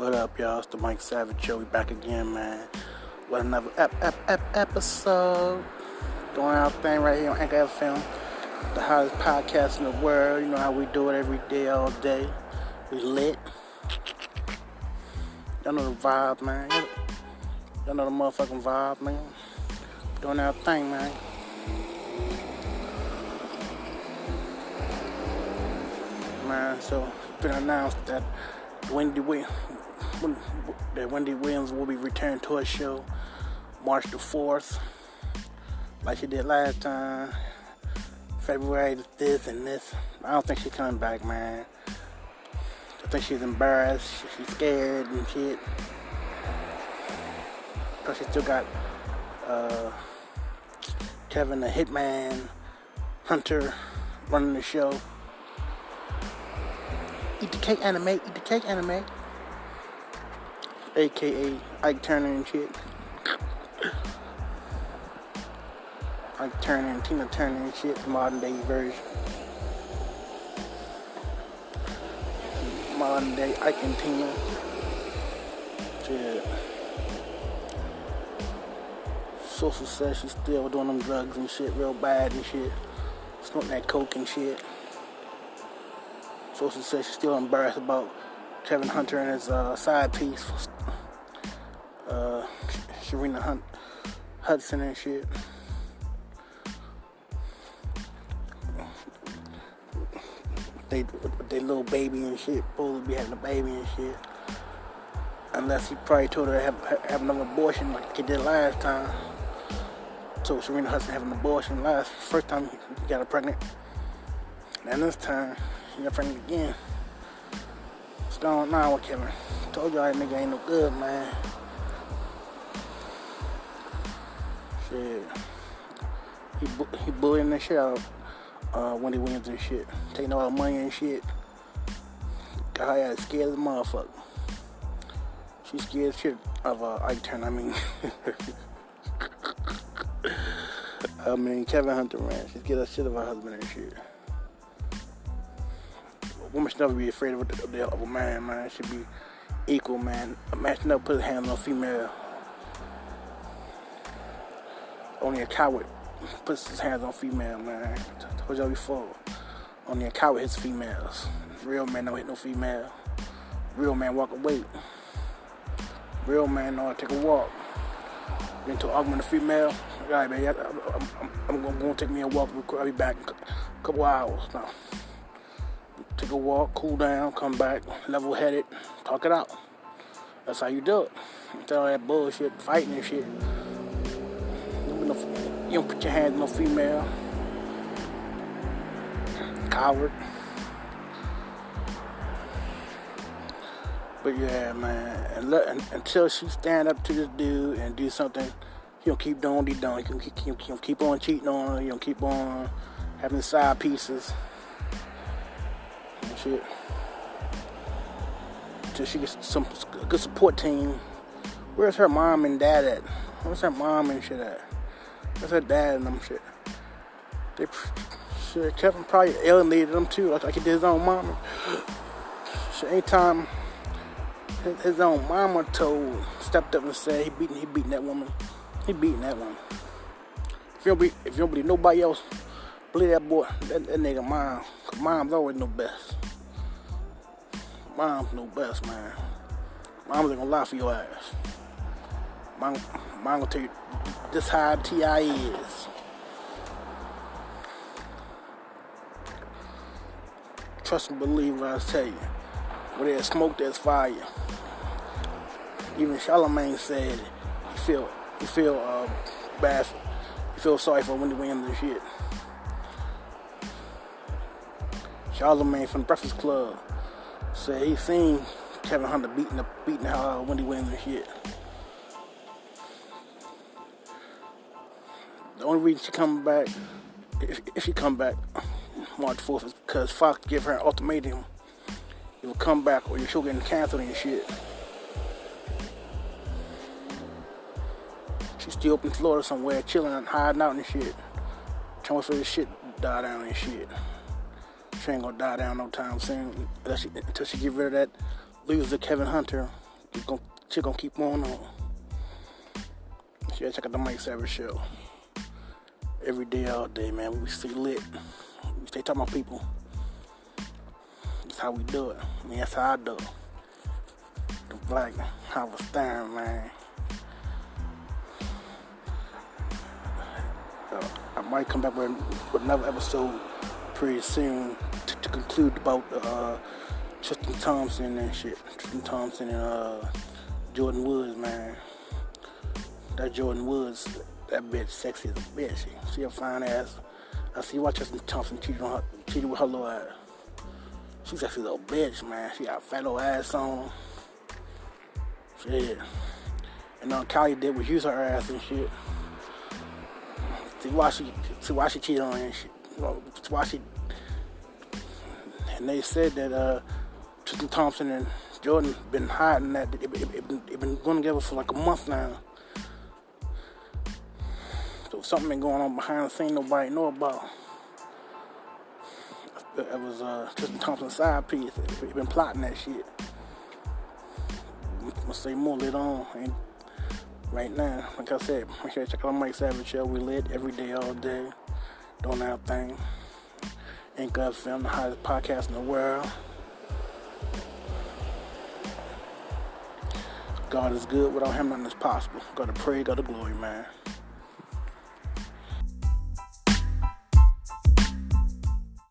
What up, y'all? It's the Mike Savage Show. We back again, man. With another ep- ep- ep- episode. Doing our thing right here on Anchor FM, the hottest podcast in the world. You know how we do it every day, all day. We lit. Y'all know the vibe, man. Y'all know the motherfucking vibe, man. Doing our thing, man. Man, so been announced that Wendy Williams, that Wendy Williams will be returning to her show March the 4th, like she did last time. February the this and this. I don't think she's coming back, man. I think she's embarrassed. She's scared and shit. Cause she still got uh, Kevin the Hitman Hunter running the show. Eat the cake Anna Mae, eat the cake Anna Mae. AKA Ike Turner and shit. Ike Turner and Tina Turner and shit, modern day version. Modern day Ike and Tina. Shit. Sosa says she's still doing them drugs and shit real bad and shit. Smoking that coke and shit. Sosa says she's still embarrassed about Kevin Hunter and his uh, side piece, uh, Sharina Hunt, Hudson and shit. They, they little baby and shit, supposed to be having a baby and shit. Unless he probably told her to have, have another abortion like he did last time. So Serena Hudson having an abortion last first time he got her pregnant. And this time got pregnant again. What's going on with Kevin? Told y'all that nigga ain't no good, man. Shit. He, bu- he bullying the shit out of uh, Wendy Williams and shit. Taking all the money and shit. Her ass scared as a motherfucker. She scared shit of uh, Ike Turner, I mean. I mean, Kevin Hunter, man. She's scared of shit of her husband and shit. Woman should never be afraid of a, of a man, man. It should be equal, man. A man should never put his hands on a female. Only a coward puts his hands on female, man. I told y'all before. Only a coward hits females. Real man don't hit no female. Real man walk away. Real man know how to take a walk. Into an argument with a female. All right. I'm, I'm, I'm gonna go take me a walk. I'll be back in a couple hours. Now, take a walk, cool down, come back, level headed, talk it out. That's how you do it. Instead of that bullshit, fighting and shit. You don't, put your hands on no female. Coward. But yeah, man, and let, until she stand up to this dude and do something, he gonna keep doing what he doing. He gonna keep, keep, keep, on cheating on her. He gonna keep on having side pieces shit. Until she gets some good support team. Where's her mom and dad at? Where's her mom and shit at? Where's her dad and them shit? They shit, Kevin probably alienated them too, like, like he did his own mom. Shit, anytime his, his own mama told, stepped up and said he beating, he beating that woman. He beating that woman. If you don't, be, if you don't believe nobody else, believe that boy, that, that nigga mom. Mom's always know best. Mom's know best, man. Mom's ain't gonna lie for your ass. Mom, mom gonna tell you this how T.I. is. Trust and believe what I tell you. Where there's smoke, there's fire. Even Charlemagne said he feel he feel uh, bad, he feel sorry for Wendy Williams and shit. Charlemagne from Breakfast Club said he seen Kevin Hunter beating the beating uh, Wendy Williams and shit. The only reason she come back, if, if she come back March 4th, is because Fox give her an ultimatum. You will come back or your show getting canceled and shit. She's still up in Florida somewhere, chilling and hiding out and shit. Trying for this shit to die down and shit. She ain't gonna die down no time soon until she, until she get rid of that loser Kevin Hunter she gonna, shit gonna keep on on. Yeah, check out the Mike Savage show. Every day, all day, man. We stay lit. We stay talking about people. That's how we do it. I mean, that's how I do it. The Black Howard Stern, man. Uh, I might come back with, with another episode pretty soon to, to conclude about uh, Tristan Thompson and shit. Tristan Thompson and uh, Jordyn Woods, man. That Jordyn Woods, that bitch sexy as a bitch. She a fine ass. I see why Tristan Thompson cheated on her, cheated with her little ass. She's sexy little bitch, man. She got a fat little ass on. Shit. And uh, Kylie did was use her ass and shit. See why she see why she cheated on her and shit. See why she and they said that uh, Tristan Thompson and Jordyn been hiding that it, it, it, been, it been going together for like a month now. So something been going on behind the scene nobody know about. It was uh, Tristan Thompson's side piece. He been plotting that shit. I'm gonna say more later on. And right now, like I said, check out Mike Savage Show. We lit every day, all day, doing our thing. Anchor FM, the hottest podcast in the world. God is good. Without Him, nothing is possible. Got to pray, got to glory, man.